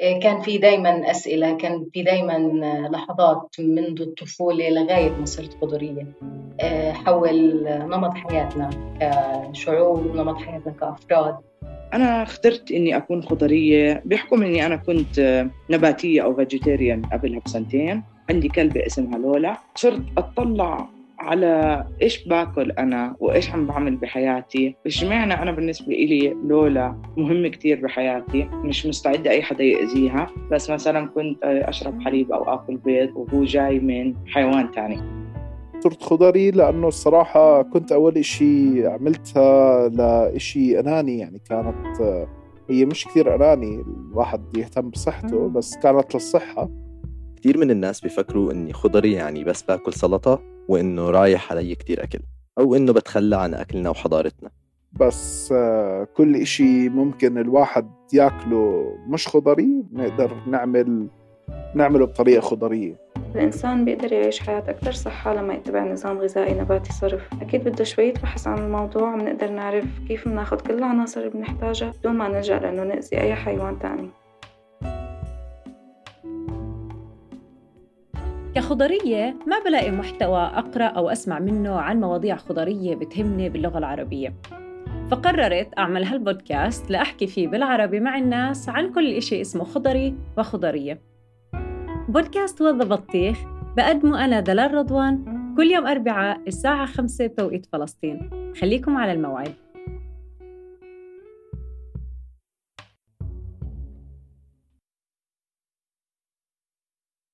آه، كان في دايما أسئلة كان في دايما لحظات منذ الطفولة لغاية ما صرت خضرية حول نمط حياتنا كشعوب نمط حياتنا كأفراد. أنا اخترت إني أكون خضرية بحكم إني أنا كنت نباتية أو فيجيتيريان قبلها بسنتين عندي كلبة اسمها لولا صرت أطلع على إيش باكل أنا وإيش عم بعمل بحياتي. اشمعنى أنا بالنسبة إلي لولا مهمه كثير بحياتي. مش مستعدة أي حدا يأذيها. بس مثلا كنت أشرب حليب أو آكل بيض وهو جاي من حيوان ثاني صرت خضري لأنه الصراحة كنت أول إشي عملتها لإشي أناني. يعني كانت هي مش كثير أناني الواحد يهتم بصحته بس كانت للصحة. كثير من الناس بيفكروا إني خضري يعني بس باكل سلطة. وإنه رايح علي كتير أكل أو إنه بتخلى عن أكلنا وحضارتنا. بس كل إشي ممكن الواحد ياكله مش خضري نقدر نعمل نعمله بطريقة خضرية. الإنسان بيقدر يعيش حياة أكثر صحة لما يتبع نظام غذائي نباتي صرف. أكيد بده شوية بحث عن الموضوع بنقدر نعرف كيف بناخد كل العناصر اللي بنحتاجها بدون ما نلجأ لأنه نأذي أي حيوان تاني. كخضرية ما بلاقي محتوى أقرأ أو أسمع منه عن مواضيع خضرية بتهمني باللغة العربية. فقررت أعمل هالبودكاست لأحكي فيه بالعربي مع الناس عن كل إشي اسمه خضري وخضرية. بودكاست وذا بطيخ بقدمه أنا دلال رضوان كل يوم أربعاء الساعة خمسة بتوقيت فلسطين. خليكم على الموعد.